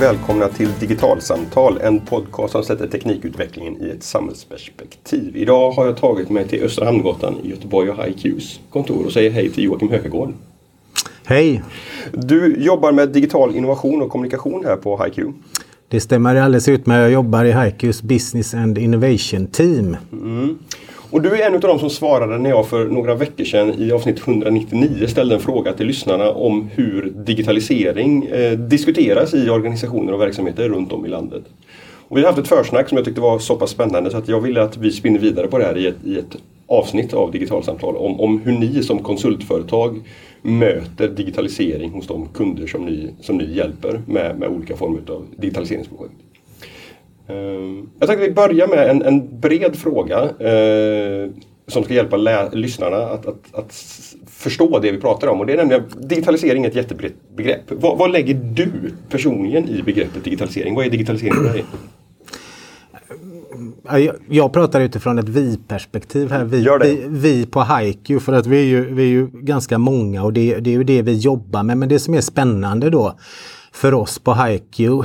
välkomna till Digitalsamtal, en podcast som sätter teknikutvecklingen i ett samhällsperspektiv. Idag har jag tagit mig till Östra Hamngatan i Göteborg och HiQs kontor och säger hej till Joakim Hökegård. Hej! Du jobbar med digital innovation och kommunikation här på HiQ. Det stämmer alldeles ut med jag jobbar i HiQs Business and Innovation Team. Mm. Och du är en av de som svarade när jag för några veckor sedan i avsnitt 199 ställde en fråga till lyssnarna om hur digitalisering eh, diskuteras i organisationer och verksamheter runt om i landet. Och vi har haft ett försnack som jag tyckte var så pass spännande så att jag ville att vi spinner vidare på det här i ett, i ett avsnitt av Digitalsamtal om, om hur ni som konsultföretag möter digitalisering hos de kunder som ni, som ni hjälper med, med olika former av digitaliseringsprojekt. Ehm, jag tänkte vi börjar med en, en bred fråga eh, som ska hjälpa lyssnarna att, att, att, förstå det vi pratar om. Och det är nämligen digitalisering är ett jättebrett begrepp. Vad, vad lägger du personligen i begreppet digitalisering? Vad är digitalisering för dig? Jag pratar utifrån ett vi-perspektiv här. Vi, vi, vi, på HiQ för att vi är ju, vi är ju ganska många och det, det är ju det vi jobbar med. Men det som är spännande då för oss på HiQ, eh,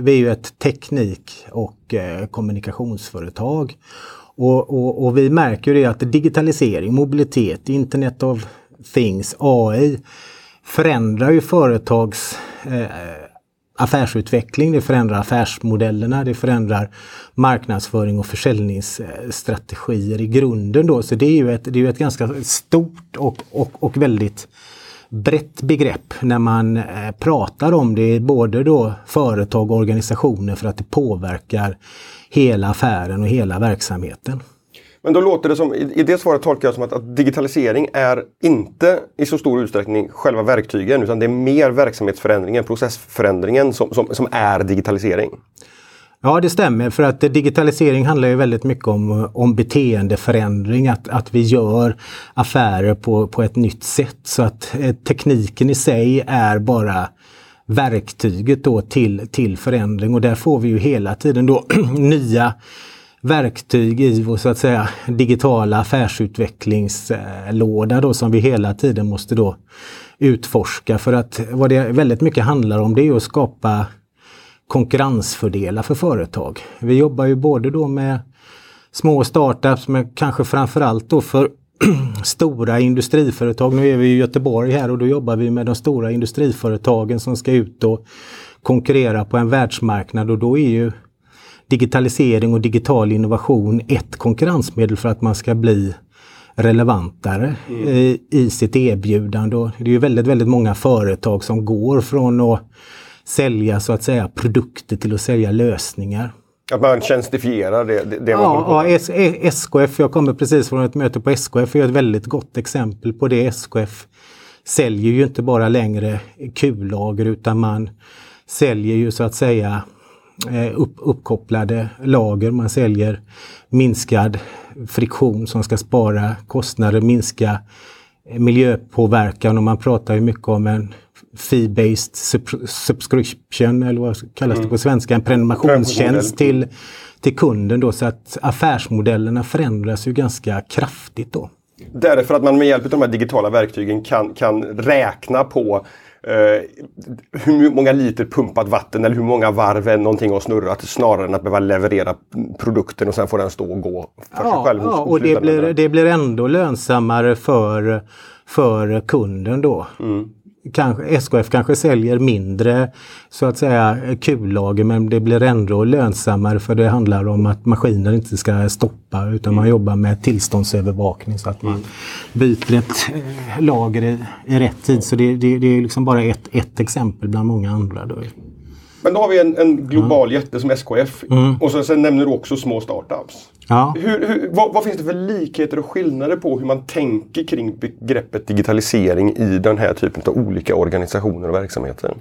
vi är ju ett teknik och eh, kommunikationsföretag. Och, och, och, vi märker ju det att digitalisering, mobilitet, Internet of Things, AI förändrar ju företags eh, affärsutveckling, det förändrar affärsmodellerna, det förändrar marknadsföring och försäljningsstrategier i grunden. Då. Så det är ju ett, det är ett ganska stort och, och, och väldigt brett begrepp när man eh, pratar om det, både då företag och organisationer för att det påverkar hela affären och hela verksamheten. Men då låter det som, i det svaret tolkar jag som att, att, digitalisering är inte i så stor utsträckning själva verktygen utan det är mer verksamhetsförändringen, processförändringen som, som, som är digitalisering. Ja det stämmer för att digitalisering handlar ju väldigt mycket om, om beteendeförändring, att, att vi gör affärer på, på ett nytt sätt. Så att eh, tekniken i sig är bara verktyget då till, till förändring. Och där får vi ju hela tiden då nya verktyg i vår så att säga digitala affärsutvecklingslåda då som vi hela tiden måste då utforska. För att vad det väldigt mycket handlar om det är att skapa konkurrensfördelar för företag. Vi jobbar ju både då med små startups men kanske framförallt då för stora industriföretag. Nu är vi i Göteborg här och då jobbar vi med de stora industriföretagen som ska ut och konkurrera på en världsmarknad och då är ju digitalisering och digital innovation ett konkurrensmedel för att man ska bli relevantare mm. i, i sitt erbjudande. Och det är ju väldigt, väldigt många företag som går från att sälja så att säga produkter till att sälja lösningar. Att man tjänstifierar det, det, det ja, ja, SKF, jag kommer precis från ett möte på SKF, är ett väldigt gott exempel på det. SKF säljer ju inte bara längre kullager utan man säljer ju så att säga eh, upp, uppkopplade lager. Man säljer minskad friktion som ska spara kostnader, minska miljöpåverkan och man pratar ju mycket om en fee-based subscription eller vad kallas det på mm. svenska, en prenumerationstjänst till, till kunden då så att affärsmodellerna förändras ju ganska kraftigt då. Därför att man med hjälp av de här digitala verktygen kan, kan räkna på eh, hur många liter pumpat vatten eller hur många varv någonting har snurrat snarare än att behöva leverera produkten och sen får den stå och gå för ja, sig själv. Ja, och det blir, det blir ändå lönsammare för, för kunden då. Mm kanske, SKF kanske säljer mindre så att säga kullager men det blir ändå lönsammare för det handlar om att maskiner inte ska stoppa utan man jobbar med tillståndsövervakning så att man byter ett eh, lager i, i rätt tid. Så det, det, det är liksom bara ett, ett exempel bland många andra. Då. Men då har vi en, en global mm. jätte som SKF mm. och så, sen nämner du också små startups. Ja. Hur, hur, vad, vad, finns det för likheter och skillnader på hur man tänker kring begreppet digitalisering i den här typen av olika organisationer och verksamheter?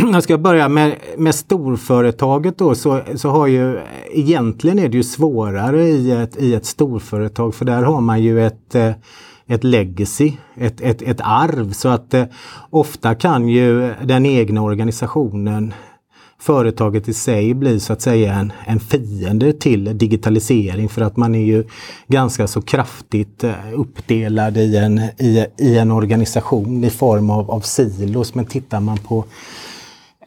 Jag ska börja med, med storföretaget då så, så har ju egentligen är det ju svårare i ett, i ett storföretag för där har man ju ett eh, ett legacy, ett, ett, ett arv. Så att eh, ofta kan ju den egna organisationen företaget i sig bli så att säga en, en fiende till digitalisering för att man är ju ganska så kraftigt eh, uppdelad i en, i, i en organisation i form av, av silos. Men tittar man på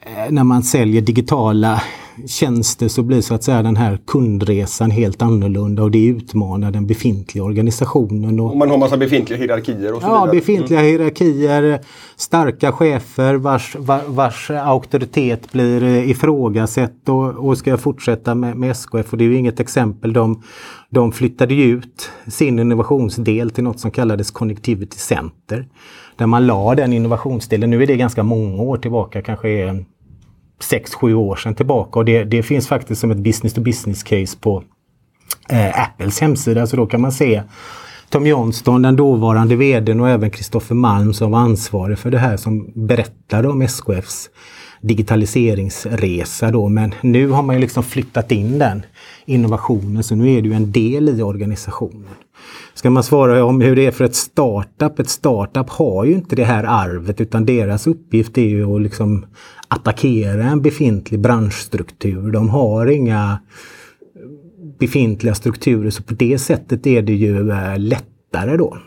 Eh, när man säljer digitala tjänster så blir så att säga den här kundresan helt annorlunda och det utmanar den befintliga organisationen. Och man har massa befintliga hierarkier och så Ja, vidare. befintliga mm. hierarkier, starka chefer vars, vars auktoritet blir ifrågasatt och, och ska jag fortsätta med, med SKF och det är ju inget exempel. De, de flyttade ut sin innovationsdel till något som kallades Connectivity Center. Där man la den innovationsdelen, nu är det ganska många år tillbaka, kanske 6-7 år sedan tillbaka och det, det, finns faktiskt som ett business to business case på eh, Apples hemsida. Så då kan man se Tom Johnston, den dåvarande vdn och även Kristoffer Malm som var ansvarig för det här som berättade om SKFs digitaliseringsresa då. Men nu har man ju liksom flyttat in den innovationen så nu är det ju en del i organisationen. Ska man svara om hur det är för ett startup? Ett startup har ju inte det här arvet utan deras uppgift är ju att liksom attackera en befintlig branschstruktur. De har inga befintliga strukturer så på det sättet är det ju eh, lättare då.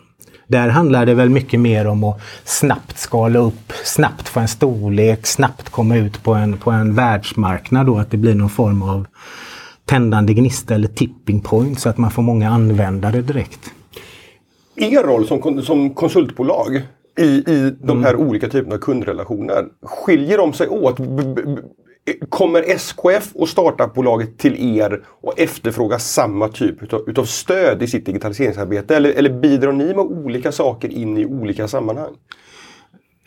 Där handlar det väl mycket mer om att snabbt skala upp, snabbt få en storlek, snabbt komma ut på en, på en världsmarknad då, att det blir någon form av tändande gnista eller tipping point så att man får många användare direkt. Er roll som, som konsultbolag i, i de här mm. olika typerna av kundrelationer, skiljer de sig åt? Kommer SKF och startupbolaget till er och efterfrågar samma typ utav, utav stöd i sitt digitaliseringsarbete? Eller, eller bidrar ni med olika saker in i olika sammanhang?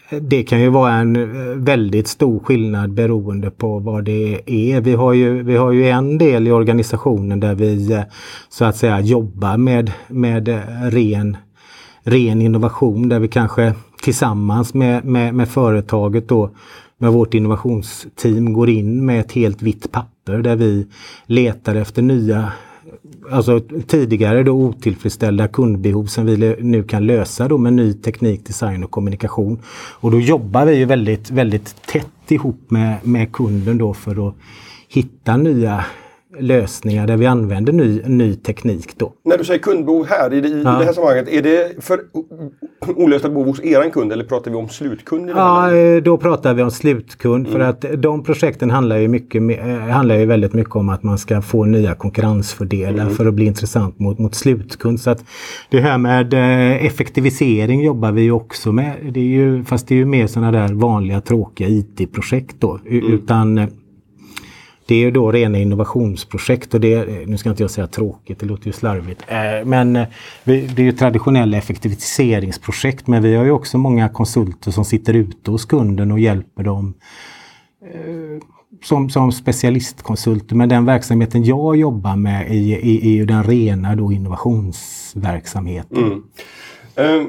Det kan ju vara en eh, väldigt stor skillnad beroende på vad det är. Vi har ju, vi har ju en del i organisationen där vi eh, så att säga jobbar med, med eh, ren, ren innovation där vi kanske tillsammans med, med, med företaget då med vårt innovationsteam går in med ett helt vitt papper där vi letar efter nya alltså tidigare då otillfredsställda kundbehov som vi nu kan lösa då med ny teknik, design och kommunikation. Och då jobbar vi ju väldigt, väldigt tätt ihop med, med kunden då för att hitta nya lösningar där vi använder ny, ny teknik. Då. När du säger kundbehov här, i det, i ja. det här sammanhanget, är det för olösta behov hos eran kund eller pratar vi om slutkund? ja, eh, då pratar vi om slutkund mm. för att de projekten handlar ju, mycket, eh, handlar ju väldigt mycket om att man ska få nya konkurrensfördelar mm. för att bli intressant mot, mot slutkund. Så att det här med eh, effektivisering jobbar vi också med. Det är ju, fast det är ju mer sådana där vanliga tråkiga IT-projekt då. Mm. Utan det är ju då rena innovationsprojekt och det, eh, nu ska inte jag säga tråkigt, det låter ju slarvigt. Eh, men eh, det är ju traditionella effektiviseringsprojekt men vi har ju också många konsulter som sitter ute hos kunden och hjälper dem som, som specialistkonsulter. Men den verksamheten jag jobbar med är, är, är ju den rena då innovationsverksamheten. Mm. Um.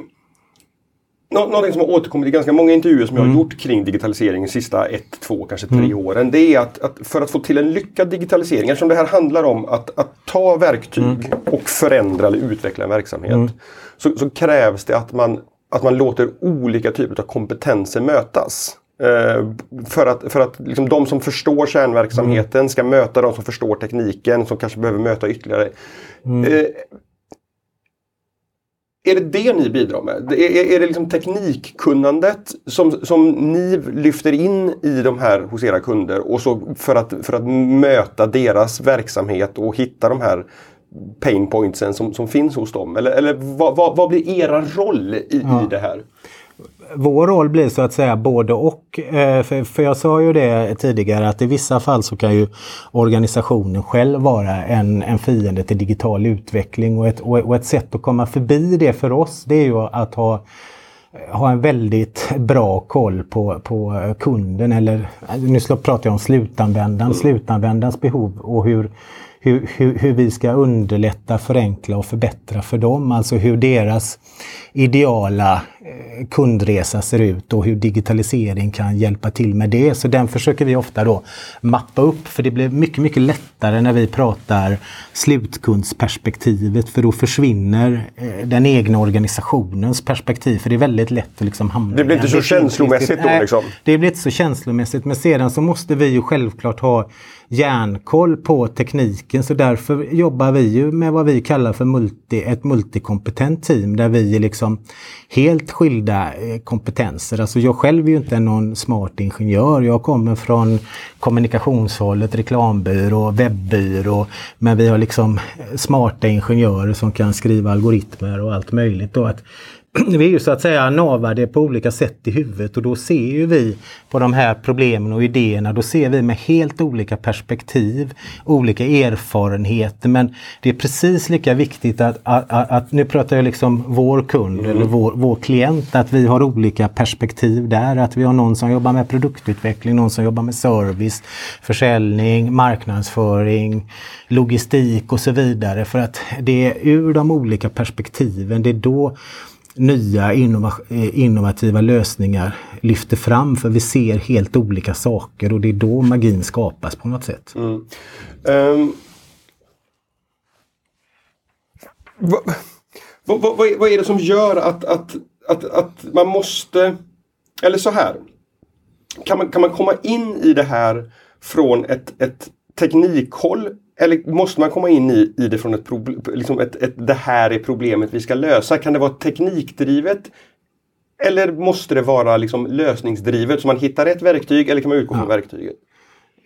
Nå någonting som har återkommit i ganska många intervjuer som jag har mm. gjort kring digitalisering de sista ett, två, kanske tre mm. åren. Det är att, att, för att få till en lyckad digitalisering, eftersom det här handlar om att, att ta verktyg mm. och förändra eller utveckla en verksamhet. Mm. Så, så, krävs det att man, att man låter olika typer av kompetenser mötas. Eh, för att, för att liksom de som förstår kärnverksamheten mm. ska möta de som förstår tekniken, som kanske behöver möta ytterligare. Mm. Eh, är det det ni bidrar med? Är, är det liksom teknikkunnandet som, som ni lyfter in i de här hos era kunder och så för att, för att möta deras verksamhet och hitta de här pain pointsen som, som finns hos dem? Eller, eller vad, vad, vad blir era roll i, ja. i det här? vår roll blir så att säga både och. Eh, för, jag sa ju det tidigare att i vissa fall så kan ju organisationen själv vara en, en fiende till digital utveckling och ett, och ett sätt att komma förbi det för oss det är ju att ha ha en väldigt bra koll på, på kunden eller nu pratar jag om slutanvändaren, slutanvändarens behov och hur, hur, hur, hur, vi ska underlätta, förenkla och förbättra för dem. Alltså hur deras ideala kundresa ser ut och hur digitalisering kan hjälpa till med det. Så den försöker vi ofta då mappa upp för det blir mycket, mycket lättare när vi pratar slutkundsperspektivet för då försvinner eh, den egna organisationens perspektiv. För det är väldigt lätt att liksom hamna Det blir inte så känslomässigt då liksom? Det blir inte så känslomässigt men sedan så måste vi ju självklart ha järnkoll på tekniken så därför jobbar vi ju med vad vi kallar för multi, ett multikompetent team där vi liksom helt skilda eh, kompetenser. Alltså jag själv är ju inte någon smart ingenjör. Jag kommer från kommunikationshållet, reklambyrå, webbyrå. Men vi har liksom smarta ingenjörer som kan skriva algoritmer och allt möjligt. Då. Att vi är ju så att säga navade på olika sätt i huvudet och då ser ju vi på de här problemen och idéerna, då ser vi med helt olika perspektiv, olika erfarenheter. Men det är precis lika viktigt att, att, att nu pratar jag liksom vår kund mm. eller vår, vår klient, att vi har olika perspektiv där. Att vi har någon som jobbar med produktutveckling, någon som jobbar med service, försäljning, marknadsföring, logistik och så vidare. För att det är ur de olika perspektiven, det är då nya eh, innovativa lösningar lyfter fram för vi ser helt olika saker och det är då magin skapas på något sätt. Mm. Um, vad, vad, vad, vad, är det som gör att, att, att, att man måste, eller så här, kan man, kan man komma in i det här från ett, ett teknikhåll eller måste man komma in i, i det från ett, problem, liksom ett, ett det här är problemet vi ska lösa? Kan det vara teknikdrivet? Eller måste det vara liksom lösningsdrivet så man hittar ett verktyg eller kan man utgå ja. från verktyget?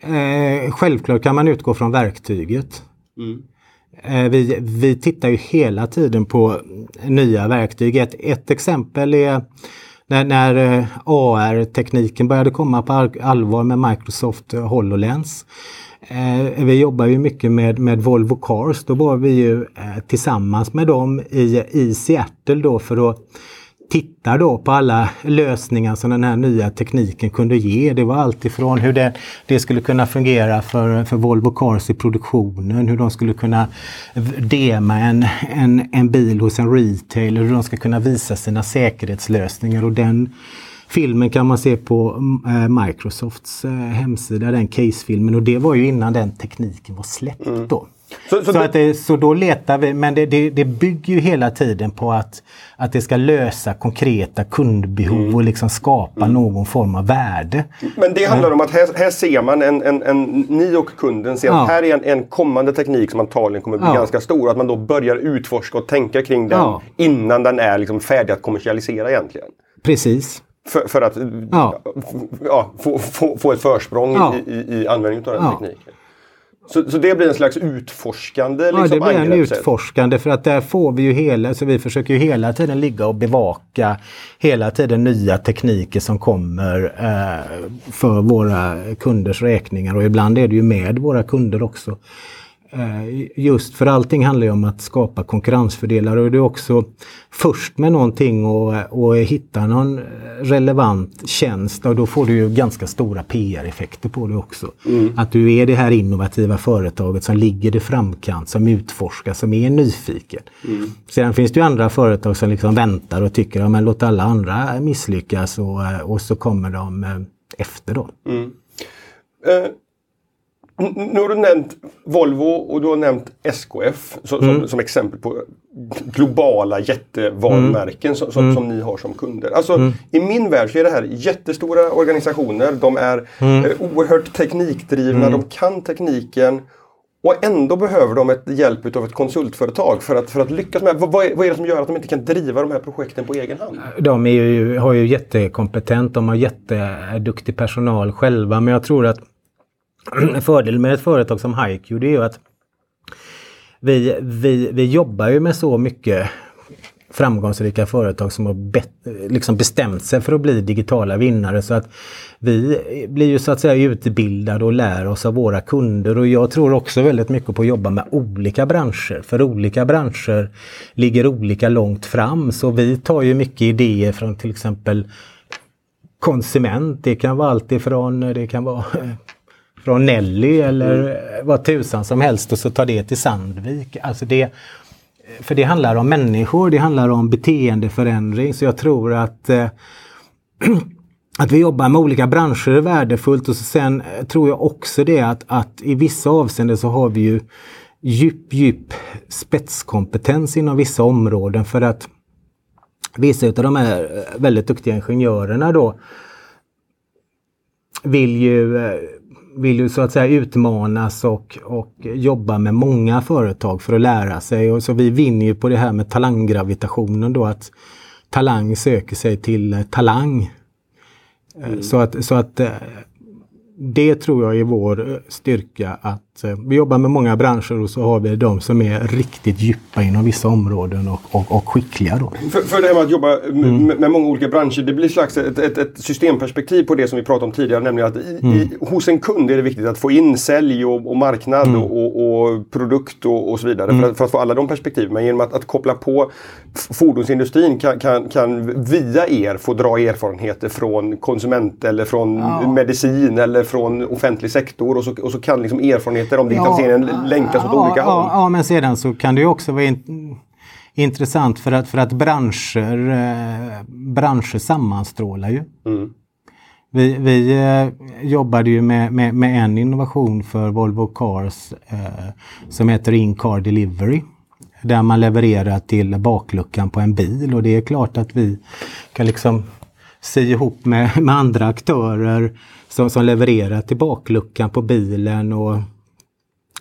Eh, självklart kan man utgå från verktyget. Mm. Eh, vi, vi tittar ju hela tiden på nya verktyg. Ett, ett exempel är när, när eh, AR-tekniken började komma på allvar med Microsoft eh, HoloLens. Eh, vi jobbar ju mycket med, med Volvo Cars. Då var vi ju eh, tillsammans med dem i, i Seattle då för att titta då på alla lösningar som den här nya tekniken kunde ge. Det var alltifrån hur det, det skulle kunna fungera för, för Volvo Cars i produktionen, hur de skulle kunna dema en, en, en bil hos en retailer, hur de ska kunna visa sina säkerhetslösningar och den Filmen kan man se på äh, Microsofts äh, hemsida, den casefilmen och det var ju innan den tekniken var släppt mm. Så, så, så, det... att det, så då letar vi, men det, det, det, bygger ju hela tiden på att, att det ska lösa konkreta kundbehov mm. och liksom skapa mm. någon form av värde. Men det handlar om att här, här ser man, en, en, en, ni och kunden ser ja. att här är en, en kommande teknik som antagligen kommer bli ja. ganska stor. Att man då börjar utforska och tänka kring den ja. innan den är liksom färdig att kommersialisera egentligen. Precis. För, för att ja. Ja, få, få, få ett försprång i, i, i användningen av den tekniken. Så, så det blir en slags utforskande liksom, Ja, det blir en utforskande för att där får vi ju hela, så vi försöker ju hela tiden ligga och bevaka hela tiden nya tekniker som kommer eh, för våra kunders räkningar och ibland är det ju med våra kunder också. Eh, just för allting handlar ju om att skapa konkurrensfördelar och det är också först med någonting och, och hitta någon relevant tjänst och då får du ju ganska stora PR-effekter på det också. Mm. Att du är det här innovativa företaget som ligger i framkant, som utforskar, som är nyfiken. Mm. Sedan finns det ju andra företag som liksom väntar och tycker att ja, låt alla andra misslyckas och, och så kommer de eh, efter då. Mm. Uh nu har du nämnt Volvo och du har nämnt SKF som, mm. som, som exempel på globala jättevarumärken som, som, mm. som, ni har som kunder. Alltså mm. i min värld så är det här jättestora organisationer. De är mm. eh, oerhört teknikdrivna, mm. de kan tekniken. Och ändå behöver de ett hjälp av ett konsultföretag för att, för att lyckas med vad, vad är, vad är det som gör att de inte kan driva de här projekten på egen hand? De är ju, har ju jättekompetent, de har jätteduktig personal själva men jag tror att Fördelen med ett företag som HiQ det är ju att vi, vi, vi jobbar ju med så mycket framgångsrika företag som har be, liksom bestämt sig för att bli digitala vinnare. Så att vi blir ju så att säga utbildade och lär oss av våra kunder och jag tror också väldigt mycket på att jobba med olika branscher. För olika branscher ligger olika långt fram så vi tar ju mycket idéer från till exempel konsument. Det kan vara allt ifrån, det kan vara från Nelly eller mm. vad tusan som helst och så tar det till Sandvik. Alltså det, för det handlar om människor, det handlar om beteendeförändring så jag tror att eh, att vi jobbar med olika branscher är värdefullt och så sen tror jag också det att, att i vissa avseenden så har vi ju djup, djup spetskompetens inom vissa områden för att vissa av de här väldigt duktiga ingenjörerna då vill ju eh, vill ju så att säga utmanas och, och jobba med många företag för att lära sig. Och så vi vinner ju på det här med talanggravitationen då att talang söker sig till talang. Mm. Så att, så att det tror jag är vår styrka att eh, vi jobbar med många branscher och så har vi de som är riktigt djupa inom vissa områden och, och, och skickliga. Då. För, för det här med att jobba mm. med, med, många olika branscher, det blir slags ett, ett, ett, systemperspektiv på det som vi pratade om tidigare, nämligen att i, mm. i, hos en kund är det viktigt att få in sälj och, och marknad mm. och, och, produkt och, så vidare för mm. att, för, att, få alla de perspektiven. Men genom att, att koppla på fordonsindustrin kan, kan, kan via er få dra erfarenheter från konsument eller från ja. medicin eller från offentlig sektor och så, och så kan liksom erfarenheter om digitaliseringen ja, länkas åt ja, olika håll. Ja, men sedan så kan det ju också vara in, intressant för att, för att branscher, eh, branscher sammanstrålar ju. Mm. Vi, vi eh, jobbade ju med, med, med, en innovation för Volvo Cars eh, som heter In-Car Delivery. Där man levererar till bakluckan på en bil och det är klart att vi kan liksom sy ihop med, med andra aktörer som, som levererar till bakluckan på bilen och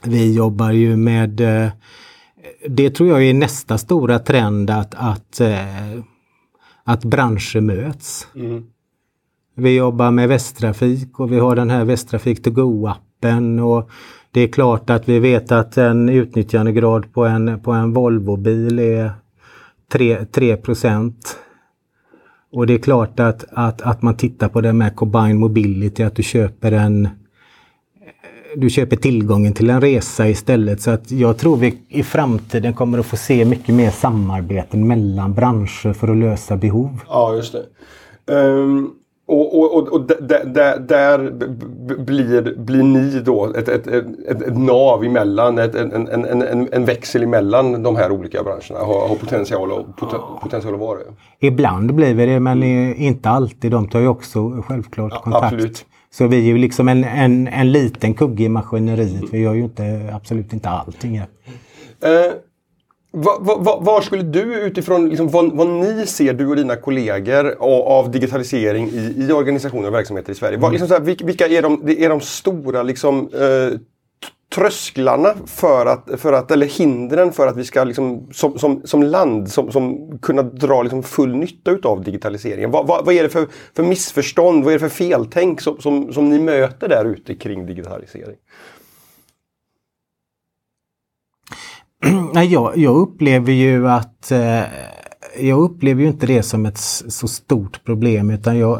vi jobbar ju med eh, det tror jag är nästa stora trend att, att, eh, att branscher möts. Mm. Vi jobbar med Västtrafik och vi har den här Västtrafik to go-appen och det är klart att vi vet att en utnyttjandegrad på en, på en Volvo-bil är 3, 3 och det är klart att, att, att man tittar på det med combined Mobility, att du köper en du köper tillgången till en resa istället. Så att jag tror vi i framtiden kommer att få se mycket mer samarbeten mellan branscher för att lösa behov. Ja, just det. Um, och, och, och, och där, där blir, blir ni då ett, ett, ett, ett nav emellan, ett, en, en, en, en växel emellan de här olika branscherna. Har, har potential, och, potential att vara det. Ibland blir vi det men inte alltid. De tar ju också självklart kontakt. Absolut. Så vi är ju liksom en, en, en liten kugge i maskineriet. Vi gör ju inte, absolut inte allting. Eh, var, skulle du utifrån liksom, vad, vad, ni ser, du och dina kollegor, av, av digitalisering i, i organisationer och verksamheter i Sverige? Mm. Var, liksom, så här, vilka är de, är de stora liksom, eh, trösklarna för att, för att, eller hindren för att vi ska liksom, som, som, som land som, som kunna dra liksom full nytta utav digitaliseringen? Vad, vad, vad, är det för, för missförstånd, vad är det för feltänk som, som, som ni möter där ute kring digitalisering? jag, jag upplever ju att eh, jag upplever ju inte det som ett så stort problem utan jag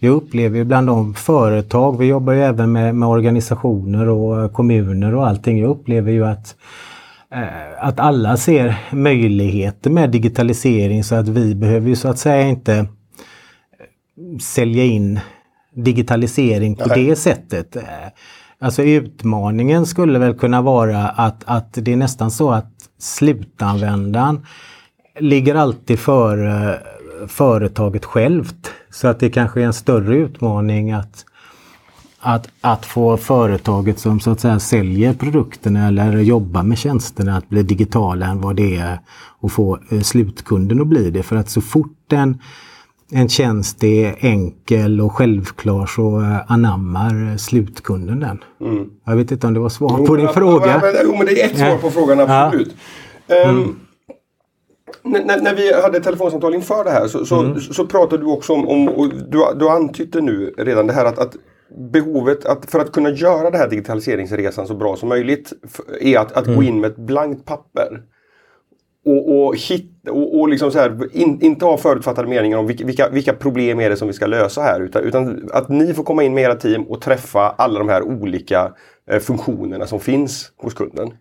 jag upplever bland de företag, vi jobbar ju även med, med organisationer och kommuner och allting. Jag upplever ju att eh, att alla ser möjligheter med digitalisering så att vi behöver ju så att säga inte eh, sälja in digitalisering på Nej. det sättet. Alltså utmaningen skulle väl kunna vara att, att det är nästan så att slutanvändaren ligger alltid före företaget självt. Så att det kanske är en större utmaning att, att, att få företaget som så att säga säljer produkterna eller jobbar med tjänsterna att bli digitala än vad det är att få eh, slutkunden att bli det. För att så fort den en tjänst är enkel och självklar så eh, anammar slutkunden den. Mm. Jag vet inte om det var svar på jo, din men, fråga. Jo, men det är ett svar på frågan, absolut. Ja. Um, när, när, vi hade telefonsamtal inför det här så, så, mm. så pratade du också om, om och du, du antytte nu redan det här att, att behovet att för att kunna göra den här digitaliseringsresan så bra som möjligt är att, att mm. gå in med ett blankt papper. Och, och, hit, och, och liksom så här, in, inte ha förutfattade meningar om vilka, vilka problem är det som vi ska lösa här. Utan, utan att ni får komma in med era team och träffa alla de här olika eh, funktionerna som finns hos kunden.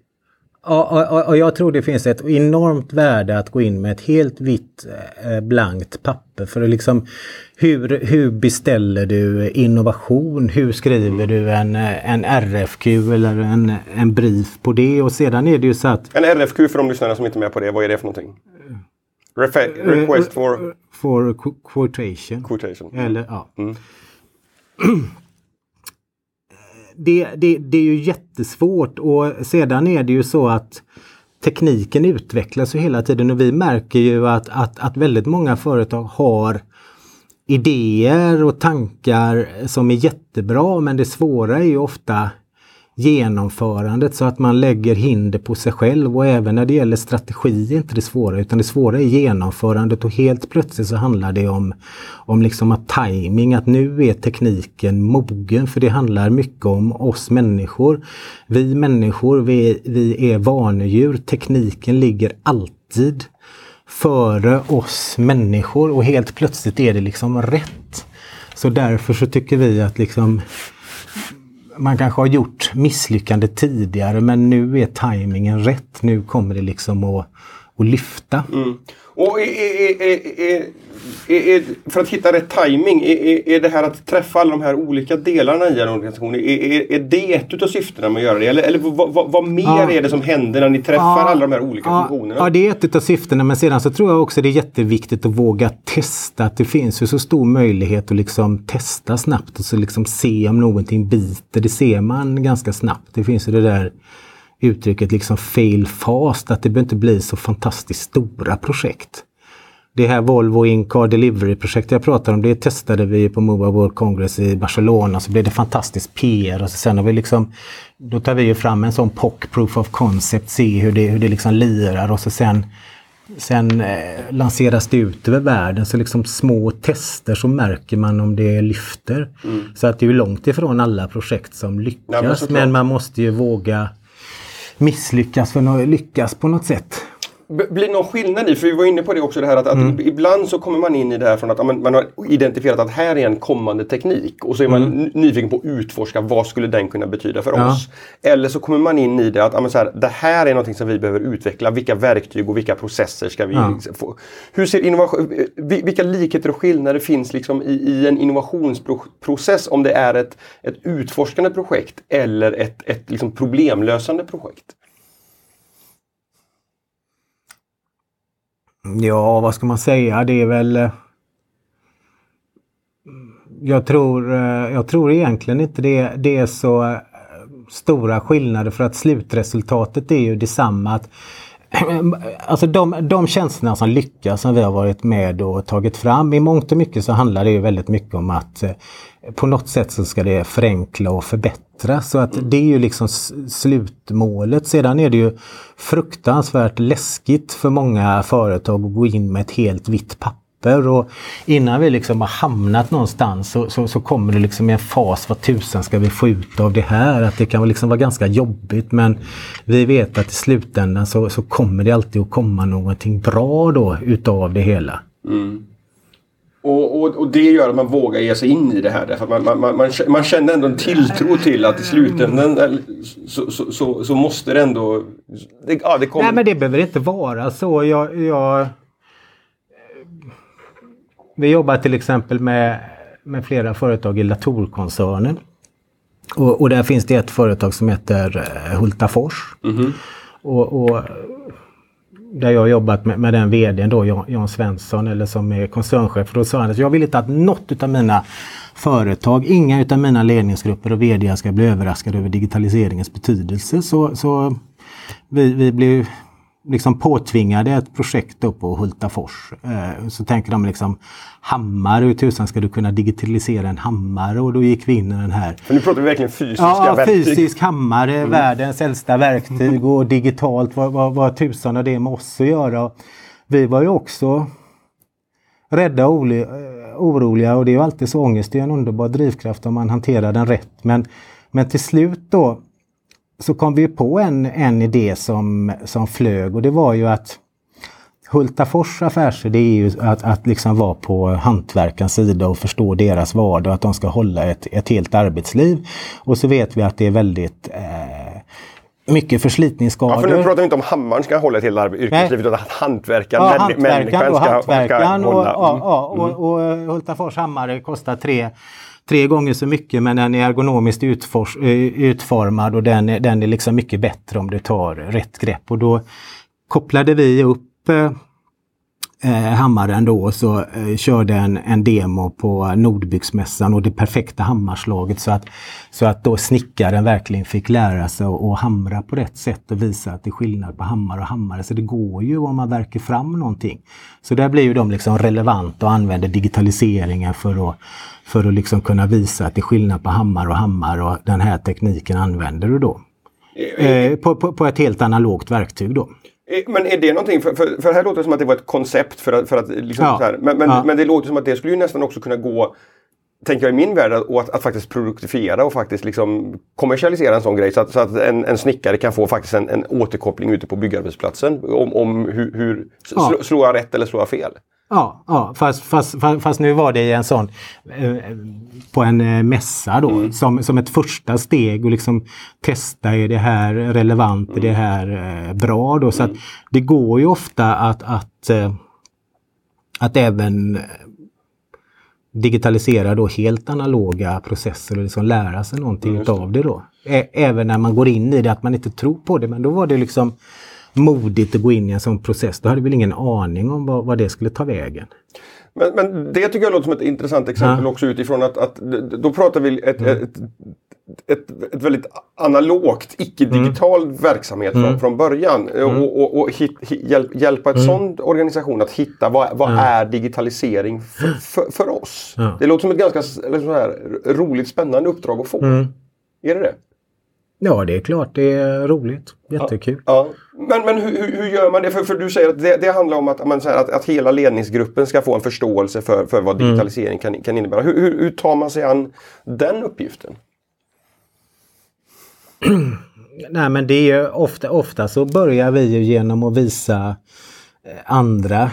Och, och, och, jag tror det finns ett enormt värde att gå in med ett helt vitt eh, blankt papper för att liksom hur, hur beställer du innovation? Hur skriver du en, en RFQ eller en, en brief på det? Och sedan är det ju så att... En RFQ för de lyssnarna som inte är med på det, vad är det för någonting? Refe request for... For quotation. Quotation. Eller, ja. Mm. det, det, det är ju jättesvårt och sedan är det ju så att tekniken utvecklas ju hela tiden och vi märker ju att, att, att väldigt många företag har idéer och tankar som är jättebra men det svåra är ju ofta genomförandet så att man lägger hinder på sig själv. Och även när det gäller strategi är inte det svåra utan det svåra är genomförandet. Och helt plötsligt så handlar det om, om liksom att timing, att nu är tekniken mogen. För det handlar mycket om oss människor. Vi människor, vi, vi är vanedjur, tekniken ligger alltid före oss människor. Och helt plötsligt är det liksom rätt. Så därför så tycker vi att liksom man kanske har gjort misslyckande tidigare men nu är tajmingen rätt. Nu kommer det liksom att, att lyfta. Mm. Och är, är, är, för att hitta rätt timing, är, det här att träffa alla de här olika delarna i en organisation, är, det ett av syftena med att göra det? Eller, eller vad, vad, vad mer ja. är det som händer när ni träffar ja. alla de här olika ja. funktionerna? Ja, det är ett av syftena men sedan så tror jag också det är jätteviktigt att våga testa. Att det finns ju så stor möjlighet att liksom testa snabbt och så liksom se om någonting biter. Det ser man ganska snabbt. Det finns ju det där uttrycket liksom fail fast, att det behöver inte bli så fantastiskt stora projekt. Det här Volvo In-Car Delivery-projektet jag pratar om, det testade vi på Mobile World Congress i Barcelona. Så blev det fantastiskt PR och så sen har vi liksom, då tar vi ju fram en sån POC, Proof of Concept, se hur det, hur det liksom lirar och så sen Sen eh, lanseras det ut över världen så liksom små tester så märker man om det lyfter. Mm. Så att det är långt ifrån alla projekt som lyckas ja, men, men, man måste ju våga misslyckas för att lyckas på något sätt. Blir någon skillnad i, för vi var inne på det också, det här att, mm. att ibland så kommer man in i det här från att man, man har identifierat att här är en kommande teknik och så är man mm. nyfiken på att utforska vad skulle den kunna betyda för ja. oss. Eller så kommer man in i det att så här, det här är någonting som vi behöver utveckla, vilka verktyg och vilka processer ska vi ja. få? Hur ser innovation, vilka likheter och skillnader finns liksom i, i en innovationsprocess om det är ett, ett utforskande projekt eller ett, ett liksom problemlösande projekt? Ja, vad ska man säga? Det är väl... Eh, jag tror, eh, jag tror egentligen inte det, det är så eh, stora skillnader för att slutresultatet är ju detsamma. Att, alltså de, de tjänsterna som lyckas som vi har varit med och tagit fram, i mångt och mycket så handlar det ju väldigt mycket om att på något sätt så ska det förenkla och förbättra. Så att det är ju liksom slutmålet. Sedan är det ju fruktansvärt läskigt för många företag att gå in med ett helt vitt papper. Och innan vi liksom har hamnat någonstans så, så, så kommer det liksom i en fas, vad tusan ska vi få ut av det här? Att det kan liksom vara ganska jobbigt men vi vet att i slutändan så, så kommer det alltid att komma någonting bra då utav det hela. Mm. Och, och, och, det gör att man vågar ge sig in i det här. Därför att man, man, man, man känner ändå en tilltro till att i slutändan så, så, så, så måste det ändå... Det, ja, det kommer... Nej men det behöver inte vara så. Jag, jag, vi jobbar till exempel med, med flera företag i Latourkoncernen. Och, och där finns det ett företag som heter eh, Hultafors. Mm -hmm. och, och där jag jobbat med, med den vdn då, Jan, Jan Svensson, eller som är koncernchef. Då sa han att jag vill inte att något av mina företag, inga utav mina ledningsgrupper och vd ska bli överraskade över digitaliseringens betydelse. Så, så vi, vi blev liksom påtvingade ett projekt då på Hultafors. Eh, så tänker de liksom hammare, hur tusan ska du kunna digitalisera en hammare? Och då gick vi in i den här. Men nu pratar vi verkligen fysiska ja, verktyg. fysisk hammare, mm. världens äldsta verktyg och digitalt, vad, vad, vad tusan har det med oss att göra? Vi var ju också rädda och eh, oroliga och det är ju alltid så ångest, det är en underbar drivkraft om man hanterar den rätt. Men, men till slut då så kom vi på en, en idé som, som flög och det var ju att Hultafors affärsidé är ju att, att liksom vara på hantverkarens sida och förstå deras vardag, att de ska hålla ett, ett helt arbetsliv. Och så vet vi att det är väldigt eh, mycket förslitningsskador. Ja, för nu pratar vi inte om hammaren ska hålla ett helt yrkesliv utan att hantverkaren, ja, hantverkaren och hantverkaren ska hålla. Och, ja, ja, och, mm. och, och Hultafors hammare kostar tre tre gånger så mycket men den är ergonomiskt utfor, eh, utformad och den, den är liksom mycket bättre om du tar rätt grepp. Och då kopplade vi upp eh, eh, eh, hammaren då så eh, körde en, en demo på Nordbyggsmässan och det perfekta hammarslaget så att, så att då snickaren verkligen fick lära sig att hamra på rätt sätt och visa att det är skillnad på hammare och hammare. Så det går ju om man verkar fram någonting. Så där blir ju de liksom relevanta och använder digitaliseringen för att, för att liksom kunna visa att det är skillnad på hammare och hammare och den här tekniken använder du då. Eh, på, på, på ett helt analogt verktyg då. Eh, men är det någonting, för, för, för här låter det som att det var ett koncept för att, för att liksom ja. så här, men, men, ja. men det låter som att det skulle ju nästan också kunna gå tänker jag i min värld, att, att faktiskt produktifiera och faktiskt liksom kommersialisera en sån grej så att, så att en, en snickare kan få faktiskt en, en återkoppling ute på byggarbetsplatsen om, om hur, hur ja. slår jag rätt eller slår jag fel? Ja, ja fast, fast, fast, nu var det i en sån eh, på en eh, mässa då mm. som, som ett första steg och liksom testa är det här relevant, mm. är det mm. här eh, bra då. Så mm. det går ju ofta att, att, eh, att även digitalisera då helt analoga processer och liksom lära sig någonting mm, av det då. Ä även när man går in i det, att man inte tror på det. Men då var det liksom modigt att gå in i en sån process. Då hade vi ingen aning om vad, vad det skulle ta vägen. Men, men, det tycker jag låter som ett intressant exempel ja. också utifrån att, att då pratar vi ett, mm. ett, ett, ett, väldigt analogt, icke-digital mm. verksamhet mm. Från, från början. Mm. Och, och, och hit, hjälp, hjälpa ett mm. sån organisation att hitta vad, vad är digitalisering för, för, för oss? Ja. Det låter som ett ganska så här, roligt, spännande uppdrag att få. Mm. Är det det? Ja, det är klart det är roligt. Jättekul. Ja, ja. Men, men hur, hur gör man det? För, för du säger att det, det handlar om att, man, att, att hela ledningsgruppen ska få en förståelse för, för vad mm. digitalisering mm. kan, kan innebära. Hur, hur, hur tar man sig an den uppgiften? Nej men det är ju ofta, ofta så börjar vi ju genom att visa eh, andra mm.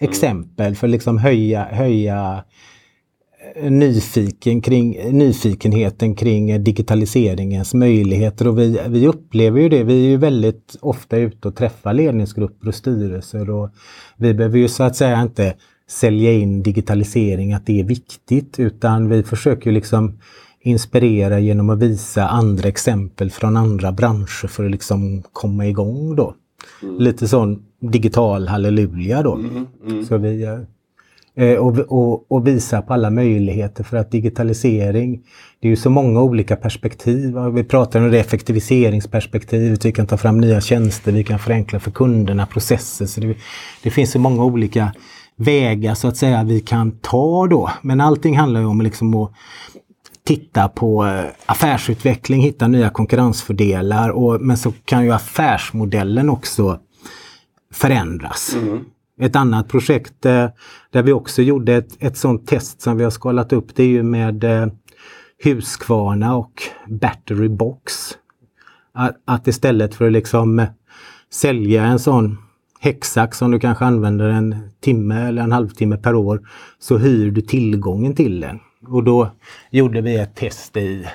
exempel för att liksom höja, höja nyfiken kring, nyfikenheten kring digitaliseringens möjligheter och vi, vi upplever ju det. Vi är ju väldigt ofta ute och träffar ledningsgrupper och styrelser och vi behöver ju så att säga inte sälja in digitalisering, att det är viktigt, utan vi försöker liksom inspirera genom att visa andra exempel från andra branscher för att liksom komma igång då. Mm. Lite sån digital halleluja då. Mm, mm. Så vi Eh, Eh, och, och, och, visa på alla möjligheter för att digitalisering, det är ju så många olika perspektiv. Vi pratar om det effektiviseringsperspektivet, vi kan ta fram nya tjänster, vi kan förenkla för kunderna processer. Så det, det finns så många olika vägar så att säga vi kan ta då. Men allting handlar ju om liksom att titta på eh, affärsutveckling, hitta nya konkurrensfördelar och, men så kan ju affärsmodellen också förändras. Mm. Ett annat projekt eh, där vi också gjorde ett, ett sånt test som vi har skalat upp det är ju med eh, Husqvarna och Battery Box. Att, att istället för att liksom eh, sälja en sån häcksax som du kanske använder en timme eller en halvtimme per år så hyr du tillgången till den. Och då gjorde vi ett test i,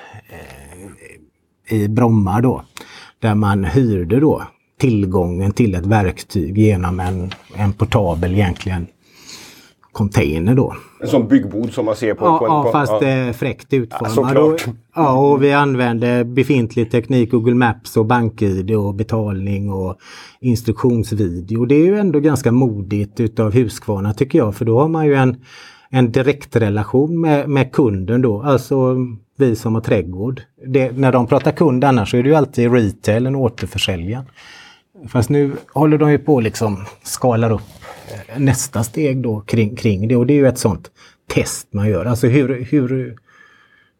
eh, i Bromma då där man hyrde då tillgången till ett verktyg genom en, en portabel egentligen container då. En sån byggbod som man ser på... Ja, på ja fast ja. fräckt utformad. Ja, ja, och vi använde befintlig teknik, Google Maps och BankID och betalning och instruktionsvideo. Det är ju ändå ganska modigt utav Husqvarna tycker jag för då har man ju en, en direktrelation med, med kunden då. Alltså vi som har trädgård. Det, när de pratar kund annars så är det ju alltid retail, en återförsäljare. Fast nu håller de ju på att liksom skalar upp eh, nästa steg då kring, kring det och det är ju ett sånt test man gör. Alltså hur, hur,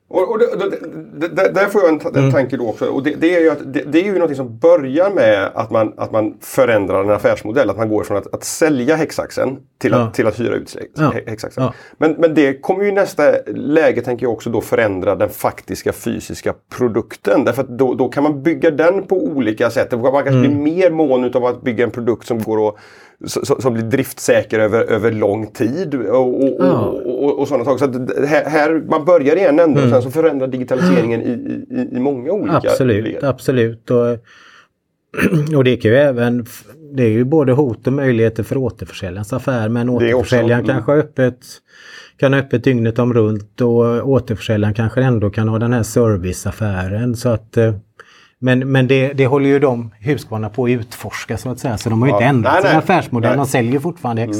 och, och det, det, det, där får jag en, en mm. tanke då också. Och det, är ju att, det, är ju något som börjar med att man, att man förändrar en affärsmodell. Att man går från att, att sälja häcksaxen till, ja. att, till att hyra ut ja. Ja. Men, men det kommer ju i nästa läge, tänker jag också, då förändra den faktiska fysiska produkten. Därför att då, då kan man bygga den på olika sätt. Man kanske mm. blir mer mån av att bygga en produkt som går att som blir driftsäker över, över lång tid och, och, ja. och, och, och sådana saker. Så här, här, man börjar i en ände mm. och sen så förändrar digitaliseringen i, i, i många olika Absolut, led. absolut. Och, och det kan ju även det är ju både hot och möjligheter för återförsäljarens affär men återförsäljaren kanske har öppet kan ha öppet dygnet om runt och återförsäljaren kanske ändå kan ha den här serviceaffären så att eh, Men, men det, det håller ju de Husqvarna på att utforska så att säga. Så de har ju ja. inte ändrat nej, sin nej. affärsmodell. Nej. De säljer fortfarande. Mm.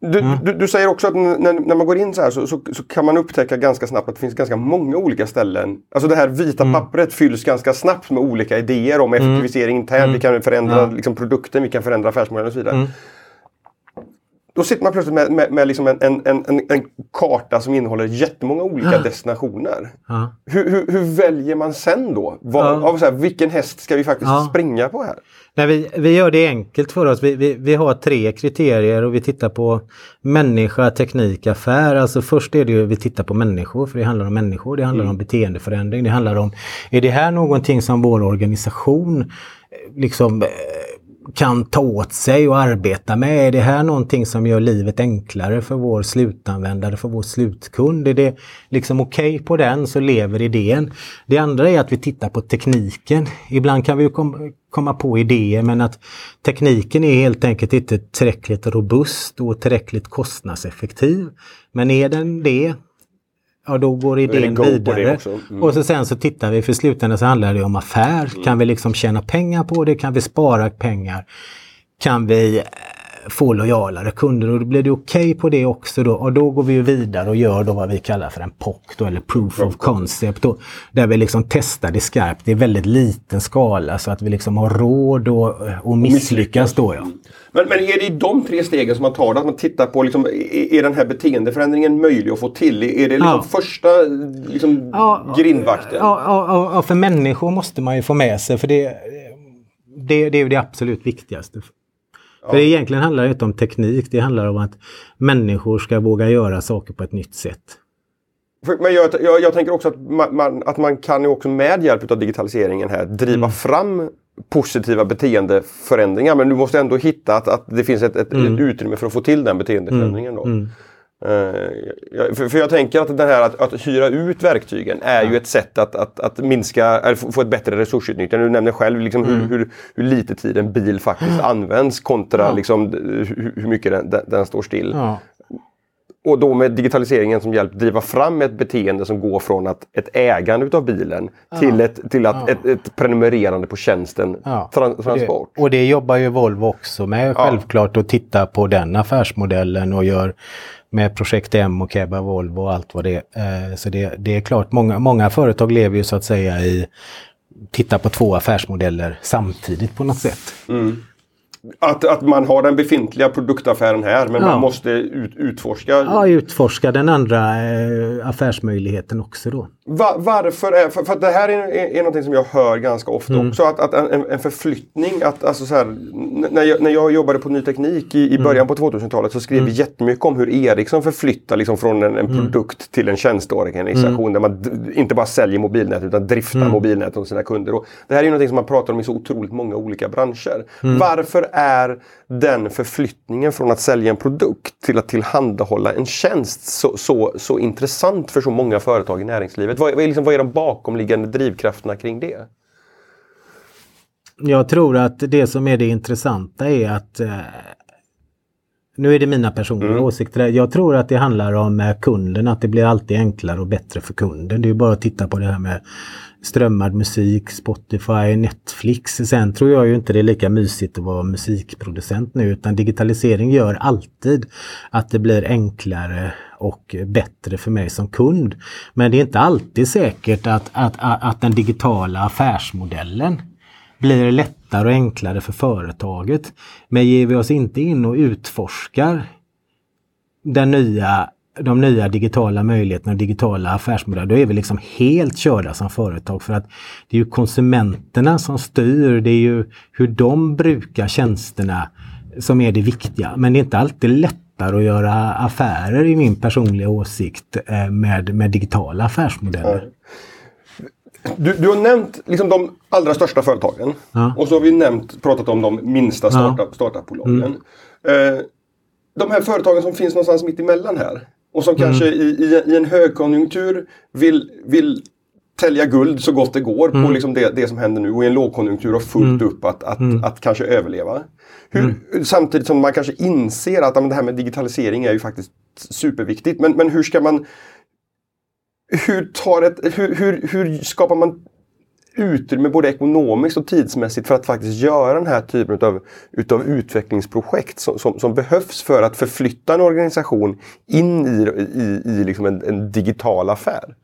Du, mm. du, du, säger också att när, när, man går in så här så, så, så, kan man upptäcka ganska snabbt att det finns ganska många olika ställen. Alltså det här vita mm. pappret fylls ganska snabbt med olika idéer om mm. effektivisering internt. Mm. Vi kan förändra ja. liksom, produkten, vi kan förändra affärsmodellen och så vidare. Då sitter man plötsligt med, med, med liksom en, en, en, en, karta som innehåller jättemånga olika ja. destinationer. Ja. Hur, hur, hur, väljer man sen då? Ja. så här, vilken häst ska vi faktiskt springa på här? Nej, vi, vi gör det enkelt för oss. Vi, vi, vi har tre kriterier och vi tittar på människa, teknik, affär. Alltså först är det ju vi tittar på människor, för det handlar om människor. Det handlar mm. om beteendeförändring. Det handlar om, är det här någonting som vår organisation liksom kan ta åt sig och arbeta med? Är det här någonting som gör livet enklare för vår slutanvändare, för vår slutkund? Är det liksom okej okay på den så lever idén. Det andra är att vi tittar på tekniken. Ibland kan vi kom, komma på idéer men att tekniken är helt enkelt inte tillräckligt robust och tillräckligt kostnadseffektiv. Men är den det Ja, då går idén vidare. Mm. Och så sen så tittar vi, för i slutändan så handlar det om affär. Mm. Kan vi liksom tjäna pengar på det? Kan vi spara pengar? Kan vi få lojalare kunder och då blir det okej okay på det också då. Och då går vi vidare och gör då vad vi kallar för en POC då, eller Proof of Concept. Då, där vi liksom testar det skarpt i väldigt liten skala så att vi liksom har råd att misslyckas då. Ja. Men, men är det i de tre stegen som man tar Att man tittar på liksom, är den här beteendeförändringen möjlig att få till? Är det liksom ja. första liksom, ja, grindvakten? Ja, ja, för människor måste man ju få med sig för det, det, det är det absolut viktigaste. För det egentligen handlar det inte om teknik, det handlar om att människor ska våga göra saker på ett nytt sätt. Men jag, jag, jag tänker också att man, man, att man kan ju också med hjälp av digitaliseringen här driva mm. fram positiva beteendeförändringar. Men du måste ändå hitta att, att det finns ett, ett, mm. ett utrymme för att få till den beteendeförändringen. Då. Mm. Uh, för, för, jag tänker att det här att, att hyra ut verktygen är ju ett sätt att, att, att minska, eller få ett bättre resursutnyttjande. Du nämner själv liksom mm. hur, hur, hur, lite tid en bil faktiskt används kontra ja. liksom, hur, hur mycket den, den, står still. Ja och då med digitaliseringen som hjälp driva fram ett beteende som går från att ett ägande utav bilen ja. till, ett, till att ja. ett, ett, prenumererande på tjänsten ja. trans transport. Och det, och det, jobbar ju Volvo också med självklart att titta på den affärsmodellen och gör med projekt M och Keba Volvo och allt vad det är. Eh, så det, det är klart, många, många företag lever ju så att säga i titta på två affärsmodeller samtidigt på något sätt. Mm. Att, att man har den befintliga produktaffären här men ja. man måste ut, utforska. Ja, utforska den andra eh, affärsmöjligheten också då. Va, varför? Är, för, för det här är, är, är något som jag hör ganska ofta mm. också. Att, att en, en, förflyttning, att, alltså så här, när, jag, när jag jobbade på ny teknik i, i mm. början på 2000-talet så skrev mm. vi jättemycket om hur Ericsson förflyttar liksom från en, en mm. produkt till en tjänsteorganisation mm. där man inte bara säljer mobilnät utan driftar mm. mobilnät hos sina kunder. Och det här är något som man pratar om i så otroligt många olika branscher. Mm. Varför är den förflyttningen från att sälja en produkt till att tillhandahålla en tjänst så, så, så intressant för så många företag i näringslivet? Vad, vad, är, liksom, vad är de bakomliggande drivkrafterna kring det? Jag tror att det som är det intressanta är att eh, nu är det mina personliga mm. åsikter. Jag tror att det handlar om eh, kunden, att det blir alltid enklare och bättre för kunden. Det är bara att titta på det här med strömmad musik, Spotify, Netflix. Sen tror jag ju inte det är lika mysigt att vara musikproducent nu utan digitalisering gör alltid att det blir enklare och bättre för mig som kund. Men det är inte alltid säkert att, att, att den digitala affärsmodellen blir lättare och enklare för företaget. Men ger vi oss inte in och utforskar den nya de nya digitala möjligheterna och digitala affärsmodeller, då är vi liksom helt körda som företag för att det är ju konsumenterna som styr, det är ju hur de brukar tjänsterna som är det viktiga. Men det är inte alltid lättare att göra affärer i min personliga åsikt eh, med, med digitala affärsmodeller. Du, du har nämnt liksom de allra största företagen ja. och så har vi nämnt, pratat om de minsta startup, startupbolagen. Mm. Eh, de här företagen som finns någonstans mitt emellan här, och som mm. kanske i, i, i, en högkonjunktur vill, vill tälja guld så gott det går mm. på liksom det, det som händer nu och i en lågkonjunktur har fullt mm. upp att, att, mm. att, kanske överleva. Hur, mm. Samtidigt som man kanske inser att det här med digitalisering är ju faktiskt superviktigt. Men, men hur ska man hur, tar ett, hur, hur, hur skapar man utrymme både ekonomiskt och tidsmässigt för att faktiskt göra den här typen av utav utvecklingsprojekt som, som, som, behövs för att förflytta en organisation in i, i, i liksom en, en digital affär.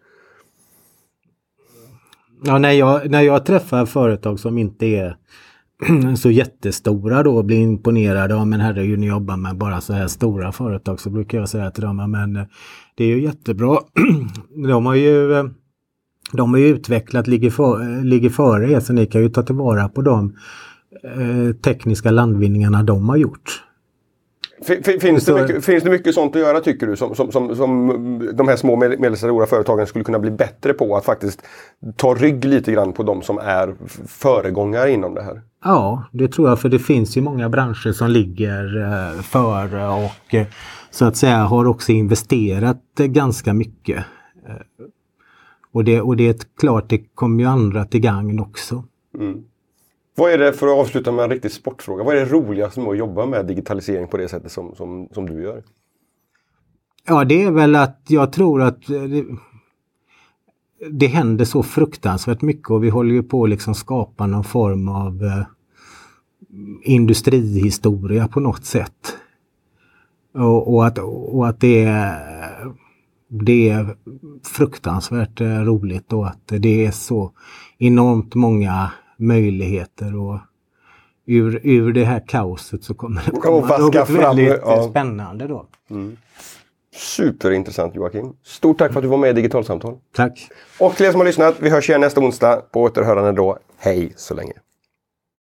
Ja, när, jag, när jag träffar företag som inte är så jättestora då och blir imponerade Ja, men herregud ni jobbar med bara så här stora företag så brukar jag säga till dem men eh, det är ju jättebra. De har ju eh, de har ju utvecklat, ligger, för, ligger före er så ni kan ju ta tillvara på de eh, tekniska landvinningarna de har gjort. Finns det, mycket, finns det mycket sånt att göra tycker du som, som, som, som de här små och medelstora företagen skulle kunna bli bättre på att faktiskt ta rygg lite grann på de som är föregångare inom det här? Ja, det tror jag för det finns ju många branscher som ligger eh, före och eh, så att säga har också investerat ganska mycket. Eh, och det, och det är klart, det kommer ju andra till gagn också. Mm. Vad är det, för att avsluta med en riktig sportfråga, vad är det roligaste med att jobba med digitalisering på det sättet som, som, som du gör? Ja, det är väl att jag tror att det, det händer så fruktansvärt mycket och vi håller ju på att liksom skapa någon form av eh, industrihistoria på något sätt. Och, och, att, och att det är det är fruktansvärt eh, roligt och att det är så enormt många möjligheter och ur, ur det här kaoset så kommer det komma något väldigt ja. spännande då. Mm. Superintressant Joakim. Stort tack för att du var med i Digitalsamtal. Tack. Och till er som har lyssnat, vi hörs igen nästa onsdag. På återhörande då. Hej så länge.